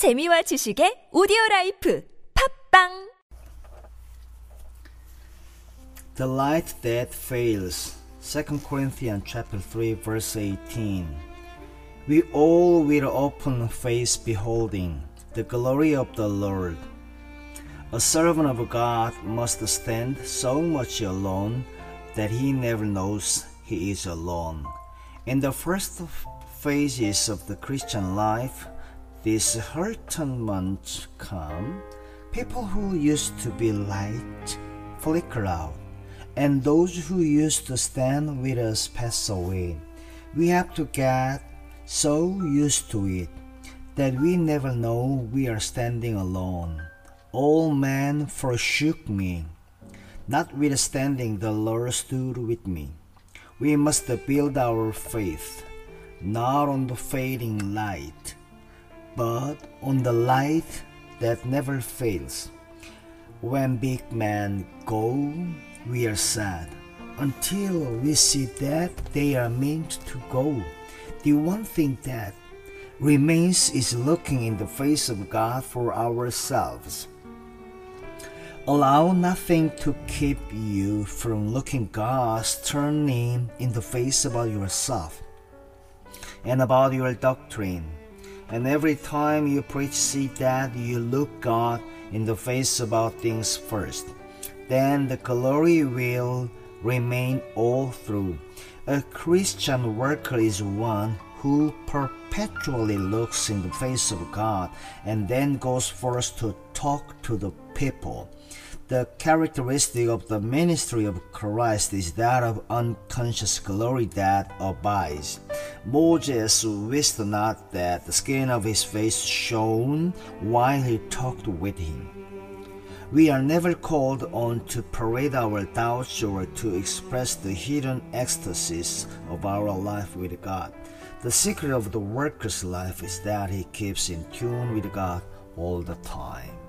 재미와 지식의 오디오 라이프 팝빵 The light that fails. 2 Corinthians chapter 3 verse 18. We all with open face beholding the glory of the Lord. A servant of God must stand so much alone that he never knows he is alone. In the first phases of the Christian life, this hurtment come. People who used to be light flicker out, and those who used to stand with us pass away. We have to get so used to it that we never know we are standing alone. All men forsook me. Notwithstanding, the Lord stood with me. We must build our faith not on the fading light, but on the light that never fails. When big men go, we are sad until we see that they are meant to go. The one thing that remains is looking in the face of God for ourselves. Allow nothing to keep you from looking God's turning in the face about yourself and about your doctrine. And every time you preach, see that you look God in the face about things first. Then the glory will remain all through. A Christian worker is one who perpetually looks in the face of God and then goes first to talk to the people. The characteristic of the ministry of Christ is that of unconscious glory that abides. Moses wist not that the skin of his face shone while he talked with him. We are never called on to parade our doubts or to express the hidden ecstasies of our life with God. The secret of the worker's life is that he keeps in tune with God all the time.